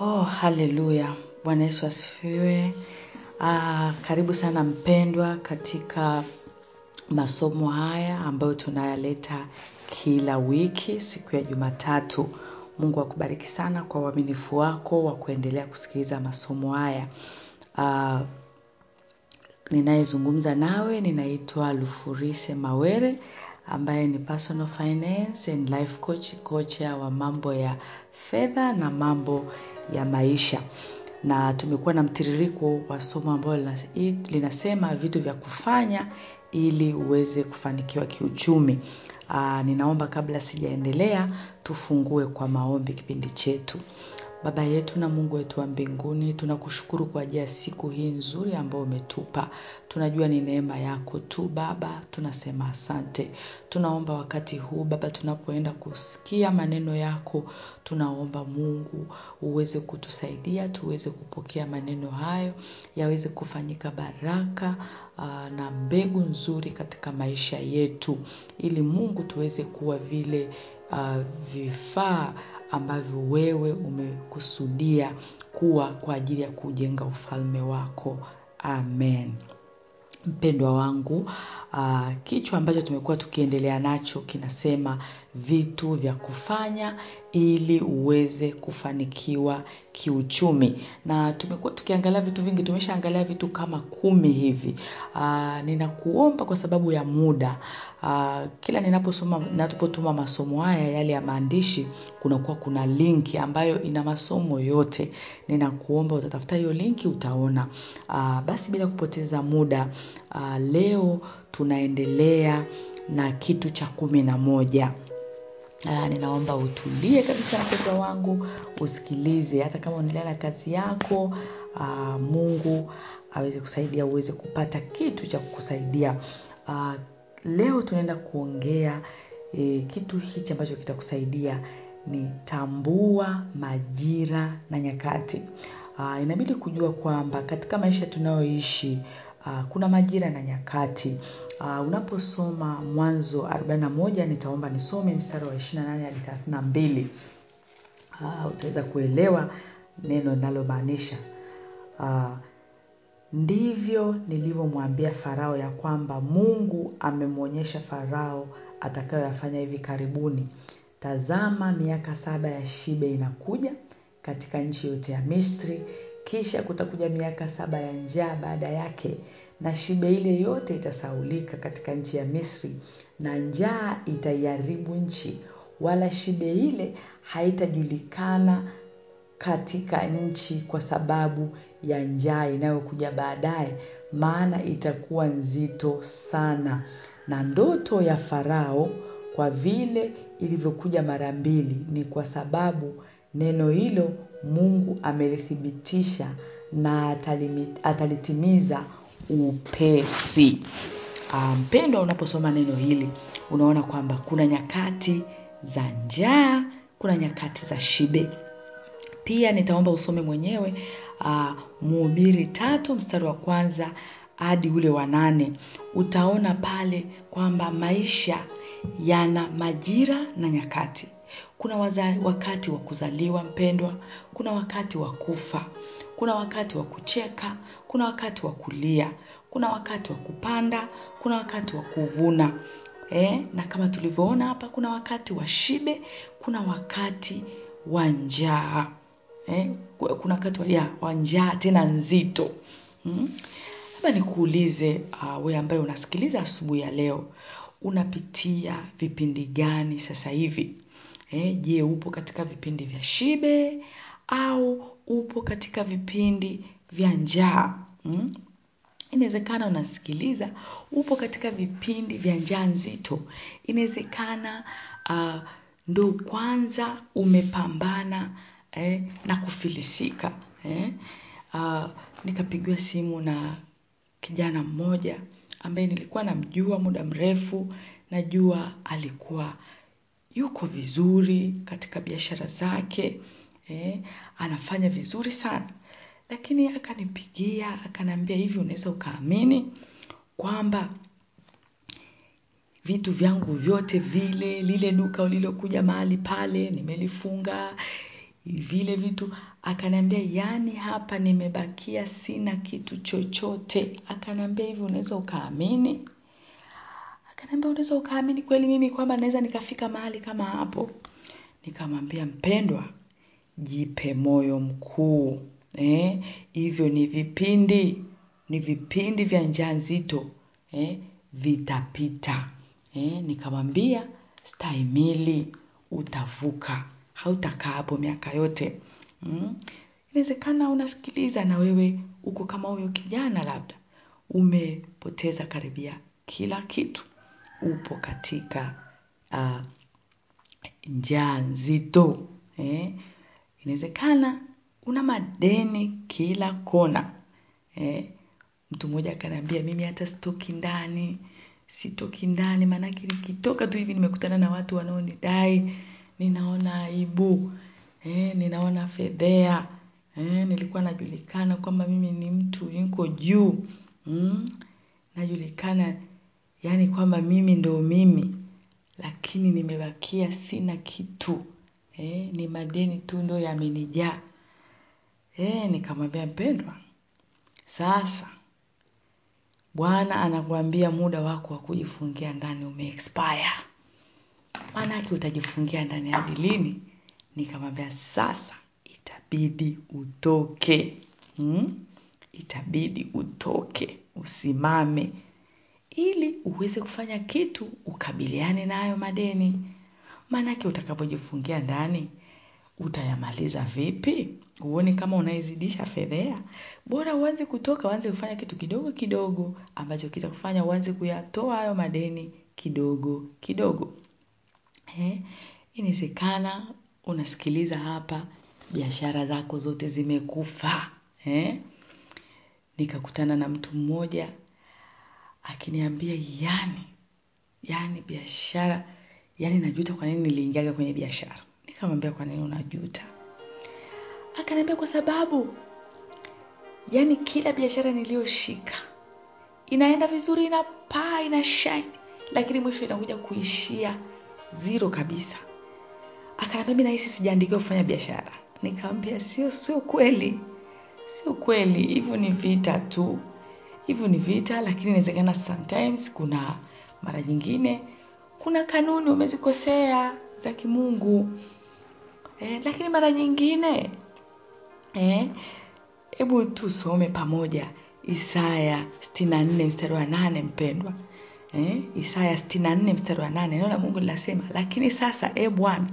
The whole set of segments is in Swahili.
Oh, haleluya. Bwana Yesu asifiwe. Ah, karibu sana mpendwa katika masomo haya ambayo tunayaleta kila wiki siku ya Jumatatu. Mungu akubariki sana kwa uaminifu wako wa kuendelea kusikiliza masomo haya. Ah, ninayezungumza nawe ninaitwa Lufurise Mawere ambaye ni personal finance and life coach, kocha wa mambo ya fedha na mambo ya maisha. Na tumekuwa na mtiririko wa somo ambalo linasema vitu vya kufanya ili uweze kufanikiwa kiuchumi. Aa, ninaomba kabla sijaendelea tufungue kwa maombi kipindi chetu. Baba yetu na Mungu wetu wa mbinguni, tunakushukuru kwa ajili ya siku hii nzuri ambayo umetupa. Tunajua ni neema yako tu Baba, tunasema asante. Tunaomba wakati huu Baba tunapoenda kusikia maneno yako, tunaomba Mungu uweze kutusaidia, tuweze kupokea maneno hayo, yaweze kufanyika baraka na mbegu nzuri katika maisha yetu. Ili Mungu tuweze kuwa vile uh, vifaa ambavyo wewe umekusudia kuwa kwa ajili ya kujenga ufalme wako. Amen. Mpendwa wangu, uh, kichwa ambacho tumekuwa tukiendelea nacho kinasema vitu vya kufanya ili uweze kufanikiwa kiuchumi. Na tumekuwa tukiangalia vitu vingi, tumeshaangalia vitu kama kumi hivi. Uh, ninakuomba kwa sababu ya muda. Aa, kila ninaposoma ninapotuma masomo haya yale ya maandishi kunakuwa kuna linki ambayo ina masomo yote. Ninakuomba utatafuta hiyo linki utaona. Aa, basi bila kupoteza muda aa, leo tunaendelea na kitu cha kumi na moja. Uh, ninaomba utulie kabisa mpendwa wangu usikilize. Hata kama unaendelea na kazi yako Aa, Mungu aweze kusaidia uweze kupata kitu cha kukusaidia. Uh, leo tunaenda kuongea e, kitu hichi ambacho kitakusaidia ni tambua majira na nyakati. Aa, inabidi kujua kwamba katika maisha tunayoishi kuna majira na nyakati. Uh, unaposoma mwanzo 41 nitaomba nisome mstari wa 28 hadi 32 uh, utaweza kuelewa neno linalomaanisha. Uh, ndivyo nilivyomwambia farao ya kwamba mungu amemwonyesha farao atakayoyafanya hivi karibuni. Tazama miaka saba ya shibe inakuja katika nchi yote ya misri kisha kutakuja miaka saba ya njaa baada yake na shibe ile yote itasaulika katika nchi ya misri na njaa itaiharibu nchi wala shibe ile haitajulikana katika nchi kwa sababu ya njaa inayokuja baadaye maana itakuwa nzito sana. Na ndoto ya farao kwa vile ilivyokuja mara mbili ni kwa sababu neno hilo mungu amelithibitisha na atalitimiza upesi. Mpendwa um, unaposoma neno hili unaona kwamba kuna nyakati za njaa kuna nyakati za shibe. Pia nitaomba usome mwenyewe uh, Mhubiri tatu mstari wa kwanza hadi ule wa nane. Utaona pale kwamba maisha yana majira na nyakati kuna waza, wakati wa kuzaliwa mpendwa kuna wakati wa kufa kuna wakati wa kucheka kuna wakati wa kulia kuna wakati wa kupanda kuna wakati wa kuvuna eh, na kama tulivyoona hapa kuna wakati wa shibe kuna wakati wa njaa eh, kuna wakati wa, njaa tena nzito. Hmm? labda nikuulize uh, we ambaye unasikiliza asubuhi ya leo unapitia vipindi gani sasa hivi eh, je upo katika vipindi vya shibe au upo katika vipindi vya njaa Mm? inawezekana unasikiliza upo katika vipindi vya njaa nzito inawezekana uh, ndo kwanza umepambana eh, na kufilisika eh. uh, nikapigiwa simu na kijana mmoja ambaye nilikuwa namjua muda mrefu najua alikuwa yuko vizuri katika biashara zake eh, anafanya vizuri sana. Lakini akanipigia akaniambia hivi unaweza ukaamini kwamba vitu vyangu vyote vile lile duka ulilokuja mahali pale nimelifunga vile vitu. Akaniambia yani hapa nimebakia sina kitu chochote. Akaniambia hivi unaweza ukaamini akaniambia unaweza ukaamini kweli mimi kwamba naweza nikafika mahali kama hapo? Nikamwambia mpendwa jipe moyo mkuu eh, hivyo ni vipindi ni vipindi vya njaa nzito eh, vitapita eh, nikamwambia stahimili utavuka hautakaa hapo miaka yote. Mm? inawezekana unasikiliza na wewe uko kama huyo kijana labda umepoteza karibia kila kitu upo katika uh, njaa nzito eh? inawezekana una madeni kila kona eh? mtu mmoja akaniambia mimi hata sitoki ndani sitoki ndani maanake nikitoka tu hivi nimekutana na watu wanaonidai ninaona aibu eh, ninaona fedhea eh, nilikuwa najulikana kwamba mimi ni mtu niko juu mm? najulikana yani kwamba mimi ndo mimi lakini nimebakia sina kitu. Eh, ni madeni tu ndo yamenijaa. Eh, nikamwambia mpendwa sasa bwana anakuambia muda wako wa kujifungia ndani umeexpire. Maanake utajifungia ndani hadi lini? Nikamwambia sasa itabidi utoke. Hmm? itabidi utoke usimame ili uweze kufanya kitu ukabiliane na hayo madeni. Maanake utakavyojifungia ndani utayamaliza vipi? Huoni kama unaizidisha fedhea? Bora uanze kutoka uanze kufanya kitu kidogo kidogo ambacho kitakufanya uanze kuyatoa hayo madeni kidogo kidogo. Eh, inawezekana unasikiliza hapa biashara zako zote zimekufa. Eh? nikakutana na mtu mmoja akiniambia yani yani biashara yani najuta kwa nini niliingiaga kwenye biashara? Nikamwambia kwa nini unajuta? Akaniambia kwa sababu yani kila biashara niliyoshika inaenda vizuri inapaa ina shine lakini mwisho inakuja kuishia zero kabisa. Akaniambia mi nahisi sijaandikiwa kufanya biashara. Nikamwambia sio sio kweli sio kweli hivyo ni vita tu hivyo ni vita lakini inawezekana sometimes kuna mara nyingine kuna kanuni umezikosea za kimungu. Eh, lakini mara nyingine hebu eh, tusome pamoja isaya 64 mstari wa nane mpendwa. Eh, isaya 64 mstari wa nane neno la mungu linasema lakini sasa e bwana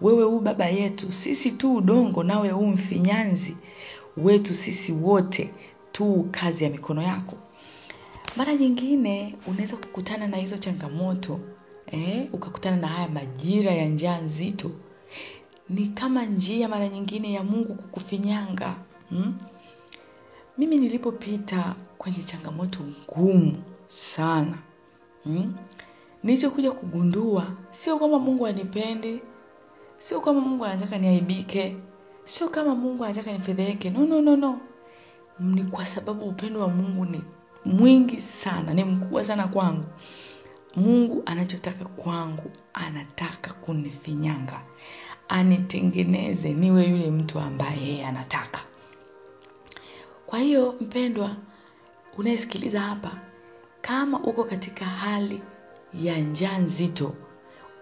wewe huu baba yetu sisi tu udongo nawe huu mfinyanzi wetu sisi wote tu kazi ya mikono yako mara nyingine unaweza kukutana na hizo changamoto eh, ukakutana na haya majira ya njaa nzito ni kama njia mara nyingine ya mungu kukufinyanga hmm? mimi nilipopita kwenye changamoto ngumu sana hmm? nilichokuja kugundua sio kwamba mungu anipendi sio kama mungu anataka niaibike sio kama mungu anataka nifedheheke no no no no ni kwa sababu upendo wa mungu ni mwingi sana ni mkubwa sana kwangu. Mungu anachotaka kwangu anataka kunifinyanga. Anitengeneze niwe yule mtu ambaye yeye anataka. Kwa hiyo mpendwa unayesikiliza hapa kama uko katika hali ya njaa nzito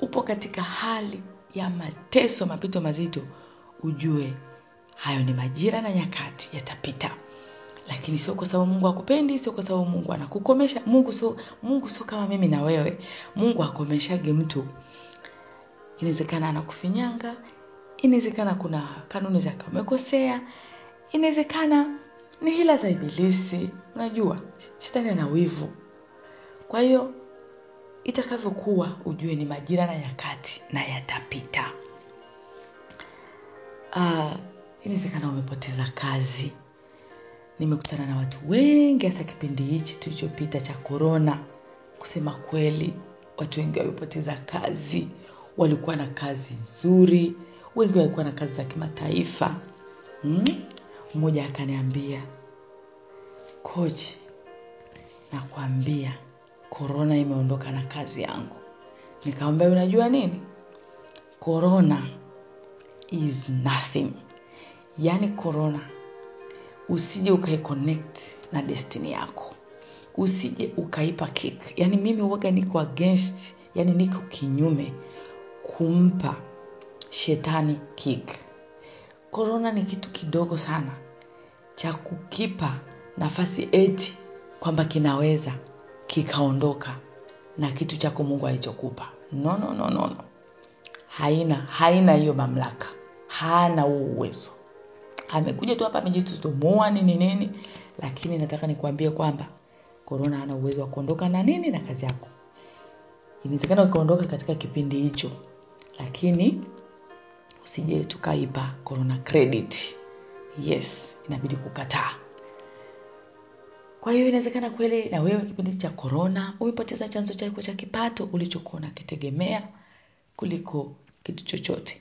upo katika hali ya mateso mapito mazito ujue hayo ni majira na nyakati yatapita lakini sio kwa sababu mungu akupendi sio kwa sababu mungu anakukomesha. Mungu sio mungu sio kama mimi na wewe. Mungu akomeshage mtu. Inawezekana anakufinyanga inawezekana kuna kanuni zake umekosea inawezekana ni hila za ibilisi. Unajua shetani ana wivu. Kwa hiyo itakavyokuwa ujue ni majira na nyakati na yatapita. Uh, inawezekana umepoteza kazi nimekutana na watu wengi hasa kipindi hichi tulichopita cha korona kusema kweli watu wengi wamepoteza kazi. Walikuwa na kazi nzuri wengi walikuwa na kazi za kimataifa. Hmm? mmoja akaniambia coach nakwambia korona imeondoka na kazi yangu. Nikamwambia unajua nini? Korona is nothing. Yaani corona usije ukaiconnect na destiny yako. Usije ukaipa kick. Yaani mimi uwaga niko against yaani niko kinyume kumpa shetani kick. Korona ni kitu kidogo sana cha kukipa nafasi eti kwamba kinaweza kikaondoka na kitu chako mungu alichokupa. No, no, no, no, no. haina haina hiyo mamlaka. Hana huo uwezo amekuja tu hapa amejitutumua nini nini lakini nataka nikuambie kwamba korona ana uwezo wa kuondoka na nini na kazi yako. Inawezekana ukaondoka katika kipindi hicho lakini usije tukaipa corona credit. Yes inabidi kukataa. Kwa hiyo inawezekana kweli na wewe kipindi cha corona umepoteza chanzo chako cha kipato ulichokuwa unakitegemea kuliko kitu chochote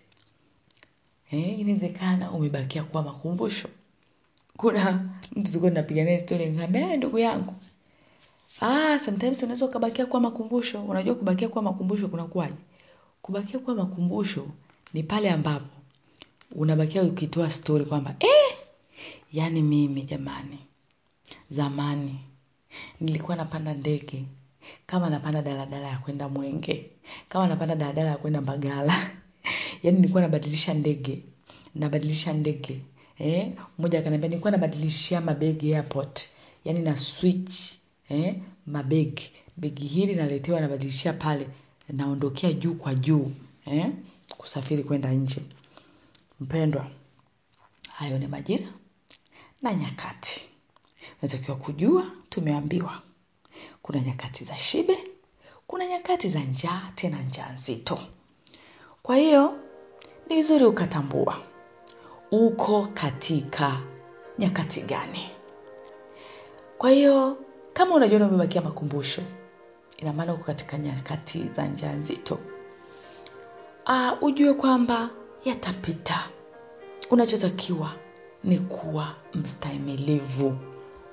eh, inawezekana umebakia kuwa makumbusho. Kuna mtu tulikuwa naye story nikamwambia ndugu yangu. Ah sometimes unaweza ukabakia kuwa makumbusho. Unajua kubakia kuwa makumbusho kunakuwaje? Kubakia kuwa makumbusho ni pale ambapo unabakia ukitoa story kwamba eh yani mimi jamani zamani nilikuwa napanda ndege. Kama napanda daladala ya kwenda mwenge. Kama napanda daladala ya kwenda mbagala yaani nilikuwa nabadilisha ndege. Nabadilisha ndege. Eh mmoja akaniambia nilikuwa nabadilishia mabegi airport. Yani na switch eh mabegi. Begi hili naletewa nabadilishia pale naondokea juu kwa juu eh kusafiri kwenda nje. Mpendwa hayo ni majira na nyakati. Natakiwa kujua tumeambiwa. Kuna nyakati za shibe kuna nyakati za njaa tena njaa nzito. Kwa hiyo ni vizuri ukatambua. Uko katika nyakati gani? Kwa hiyo kama unajiona umebakia makumbusho ina maana uko katika nyakati za njaa nzito. Uh, ujue kwamba yatapita. Unachotakiwa ni kuwa mstahimilivu.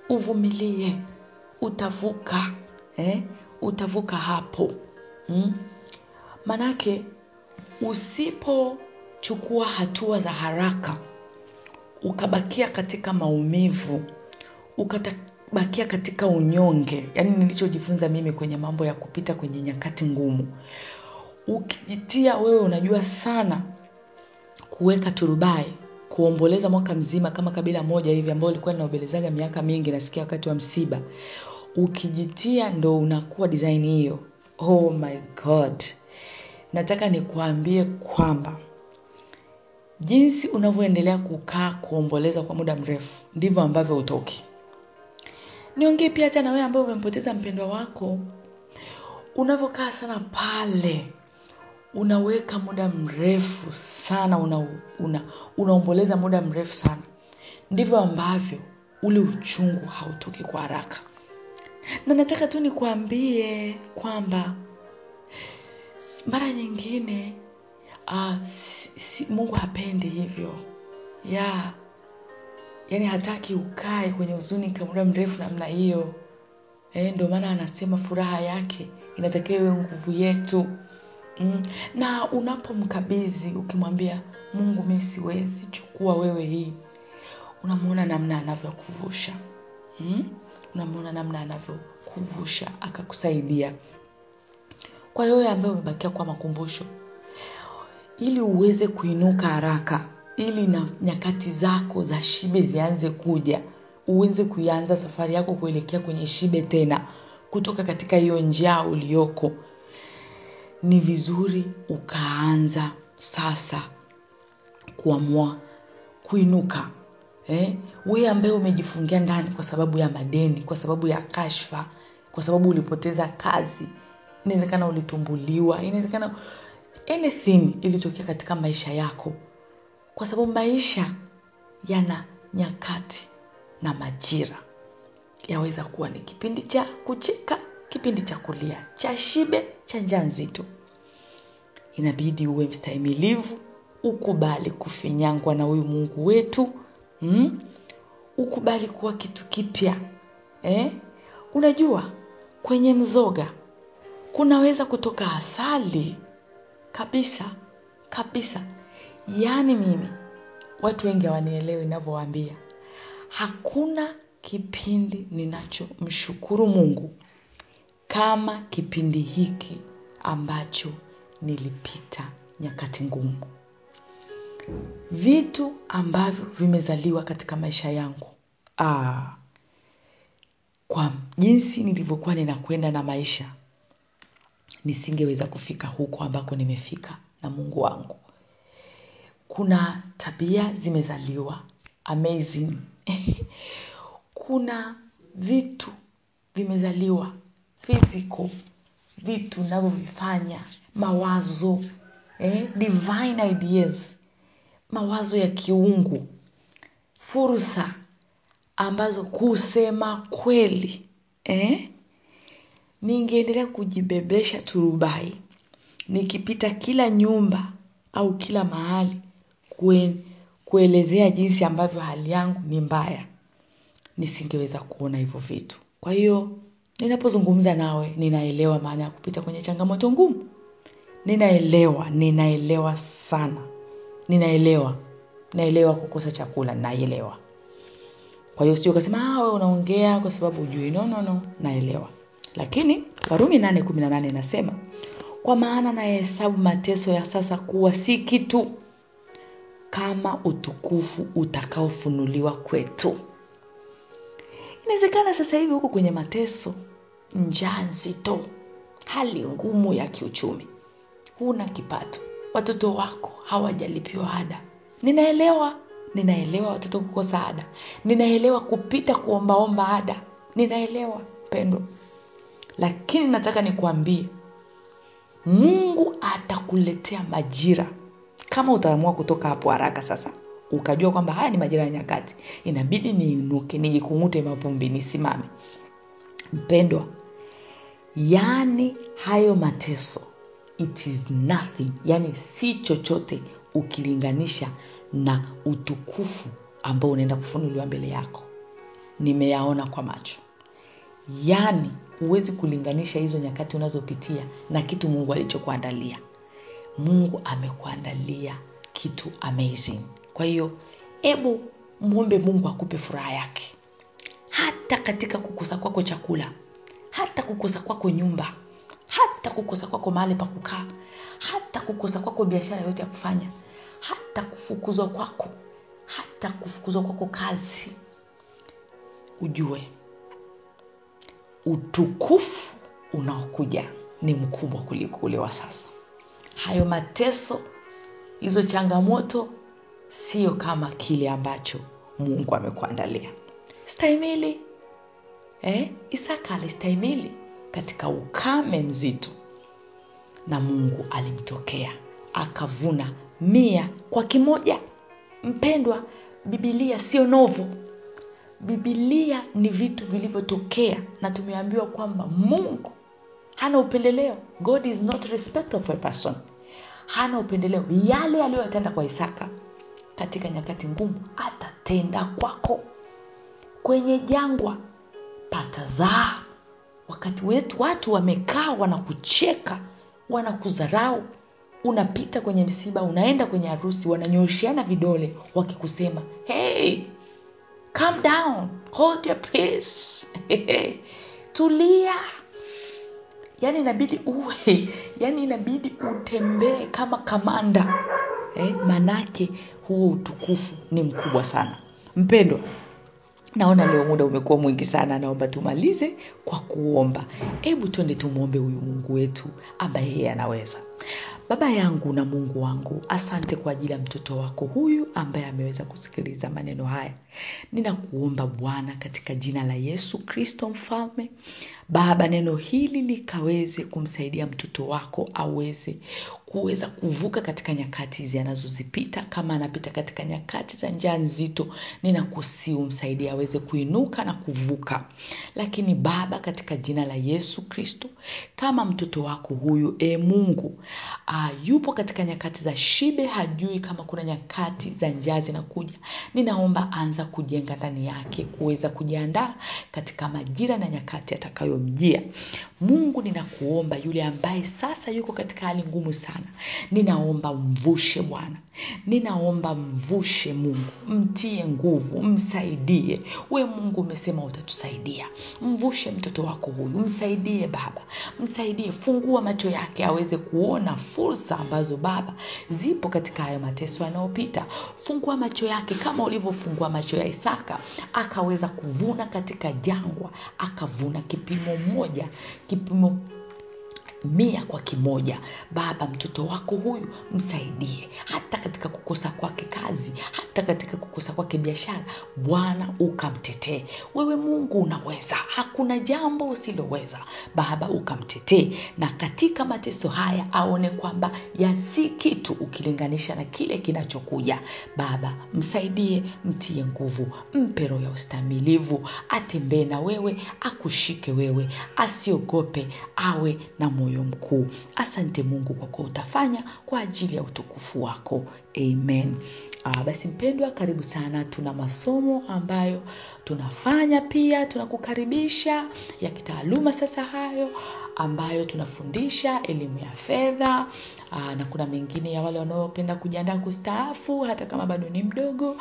Uvumilie. Utavuka eh? utavuka hapo. Mm? manake usipochukua hatua za haraka ukabakia katika maumivu ukabakia katika unyonge yaani nilichojifunza mimi kwenye mambo ya kupita kwenye nyakati ngumu. Ukijitia wewe unajua sana kuweka turubai kuomboleza mwaka mzima kama kabila moja hivi ambao ulikuwa linaobelezaga miaka mingi nasikia wakati wa msiba. Ukijitia ndo unakuwa design hiyo. Oh my god. Nataka nikuambie kwamba jinsi unavyoendelea kukaa kuomboleza kwa muda mrefu ndivyo ambavyo utoki niongee pia hata na wewe ambaye umempoteza mpendwa wako. Unavyokaa sana pale unaweka muda mrefu sana una, una, unaomboleza muda mrefu sana. Ndivyo ambavyo ule uchungu hautoki kwa haraka. Na nataka tu nikuambie kwamba mara nyingine uh, si, mungu hapendi hivyo ya yeah. yaani hataki ukae kwenye huzuni kwa muda mrefu namna hiyo e, ndio maana anasema furaha yake inatakiwa iwe nguvu yetu mm. na unapomkabidhi ukimwambia mungu mi siwezi chukua wewe hii unamwona namna anavyokuvusha mm? unamwona namna anavyokuvusha akakusaidia kwa hiyo wewe ambaye umebakia kwa makumbusho ili uweze kuinuka haraka ili na nyakati zako za shibe zianze kuja uweze kuianza safari yako kuelekea kwenye shibe tena kutoka katika hiyo njaa ulioko ni vizuri ukaanza sasa kuamua kuinuka eh? wewe ambaye umejifungia ndani kwa sababu ya madeni kwa sababu ya kashfa kwa sababu ulipoteza kazi inawezekana ulitumbuliwa inawezekana anything ilitokea katika maisha yako kwa sababu maisha yana nyakati na majira yaweza kuwa ni kipindi cha kucheka kipindi cha kulia cha shibe cha njaa nzito inabidi uwe mstahimilivu ukubali kufinyangwa na huyu mungu wetu mm? ukubali kuwa kitu kipya eh? unajua kwenye mzoga kunaweza kutoka asali kabisa kabisa. Yaani mimi watu wengi hawanielewi ninavyowaambia. Hakuna kipindi ninachomshukuru mungu kama kipindi hiki ambacho nilipita nyakati ngumu. Vitu ambavyo vimezaliwa katika maisha yangu. Aa, kwa jinsi nilivyokuwa ninakwenda na maisha nisingeweza kufika huko ambako nimefika na mungu wangu kuna tabia zimezaliwa amazing kuna vitu vimezaliwa physical vitu navyovifanya mawazo eh, divine ideas mawazo ya kiungu fursa ambazo kusema kweli eh? Ningeendelea kujibebesha turubai. Nikipita kila nyumba au kila mahali kue, kuelezea jinsi ambavyo hali yangu ni mbaya. Nisingeweza kuona hivyo vitu. Kwa hiyo ninapozungumza nawe ninaelewa maana ya kupita kwenye changamoto ngumu. Ninaelewa ninaelewa sana. Ninaelewa naelewa kukosa chakula naielewa. Kwa hiyo sio ukasema wewe unaongea kwa sababu ujui no no no naelewa lakini warumi 8:18 inasema kwa maana nayahesabu mateso ya sasa kuwa si kitu kama utukufu utakaofunuliwa kwetu. Inawezekana sasa hivi huko kwenye mateso njaa nzito hali ngumu ya kiuchumi huna kipato watoto wako hawajalipiwa ada. Ninaelewa ninaelewa watoto kukosa ada. Ninaelewa kupita kuombaomba ada. Ninaelewa pendo lakini nataka nikuambie mungu atakuletea majira. Kama utaamua kutoka hapo haraka sasa ukajua kwamba haya ni majira ya nyakati inabidi niinuke nijikung'ute mavumbi nisimame. Mpendwa yaani hayo mateso it is nothing. Yaani si chochote ukilinganisha na utukufu ambao unaenda kufunuliwa mbele yako. Nimeyaona kwa macho. Yaani huwezi kulinganisha hizo nyakati unazopitia na kitu mungu alichokuandalia. Mungu amekuandalia kitu amazing. Kwa hiyo hebu mwombe mungu akupe furaha yake. Hata katika kukosa kwako chakula hata kukosa kwako nyumba hata kukosa kwako mahali pa kukaa hata kukosa kwako biashara yote ya kufanya hata kufukuzwa kwako hata kufukuzwa kwako kazi ujue utukufu unaokuja ni mkubwa kuliko ule wa sasa. Hayo mateso hizo changamoto sio kama kile ambacho mungu amekuandalia. Stahimili eh? isaka alistahimili katika ukame mzito na mungu alimtokea akavuna mia kwa kimoja. Mpendwa bibilia sio novo bibilia ni vitu vilivyotokea na tumeambiwa kwamba mungu hana upendeleo. God is not respect of a person. Hana upendeleo. Yale aliyoyatenda kwa isaka katika nyakati ngumu atatenda kwako. Kwenye jangwa patazaa. Wakati wetu watu wamekaa wanakucheka wanakudharau. Unapita kwenye msiba unaenda kwenye harusi wananyoosheana vidole wakikusema hey calm down. Hold your peace. Tulia. Yaani inabidi uwe. Yaani inabidi utembee kama kamanda. Eh, manake huo utukufu ni mkubwa sana. Mpendwa naona leo muda umekuwa mwingi sana. Naomba tumalize kwa kuomba. Hebu twende tumwombe huyu mungu wetu ambaye yeye anaweza baba yangu na mungu wangu asante kwa ajili ya mtoto wako huyu ambaye ameweza kusikiliza maneno haya. Ninakuomba bwana katika jina la yesu kristo mfalme baba neno hili likaweze kumsaidia mtoto wako aweze kuweza kuvuka katika nyakati hizi anazozipita kama anapita katika nyakati za njaa nzito ninakusii umsaidie aweze kuinuka na kuvuka. Lakini baba katika jina la yesu kristo kama mtoto wako huyu e mungu a, yupo katika nyakati za shibe hajui kama kuna nyakati za njaa zinakuja ninaomba anza kujenga ndani yake kuweza kujiandaa katika majira na nyakati atakayo yaliyomjia mungu ninakuomba yule ambaye sasa yuko katika hali ngumu sana ninaomba mvushe bwana. Ninaomba mvushe mungu. Mtie nguvu msaidie. We mungu umesema utatusaidia. Mvushe mtoto wako huyu. Msaidie baba. Msaidie. Fungua macho yake aweze kuona fursa ambazo baba zipo katika hayo mateso yanayopita. Fungua macho yake kama ulivyofungua macho ya isaka. Akaweza kuvuna katika jangwa akavuna kipimo moja kipimo mia kwa kimoja. Baba mtoto wako huyu msaidie. Hata katika kukosa kwake kazi hata katika kukosa kwake biashara bwana ukamtetee. Wewe mungu unaweza. Hakuna jambo usiloweza. Baba ukamtetee. Na katika mateso haya aone kwamba yasi kitu ukilinganisha na kile kinachokuja. Baba msaidie mtie nguvu mpe ya ustamilivu. Atembee na wewe akushike wewe asiogope awe na moyo mkuu. Asante mungu kwa kuwa utafanya kwa ajili ya utukufu wako. Amen. Aa, basi mpendwa karibu sana. Tuna masomo ambayo tunafanya pia tunakukaribisha ya kitaaluma sasa hayo ambayo tunafundisha elimu ya fedha. Aa, na kuna mengine ya wale wanaopenda kujiandaa kustaafu hata kama bado ni mdogo.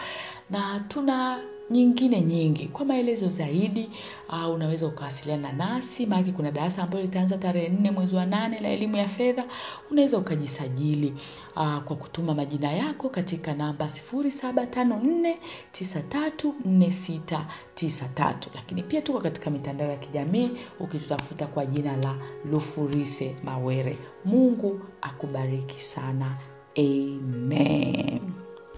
Na tuna nyingine nyingi. Kwa maelezo zaidi uh, unaweza ukawasiliana nasi maanake kuna darasa ambalo litaanza tarehe nne mwezi wa nane la elimu ya fedha. Unaweza ukajisajili uh, kwa kutuma majina yako katika namba 0754934693 lakini pia tuko katika mitandao ya kijamii ukitutafuta kwa jina la lufurise mawere. Mungu akubariki sana. Amen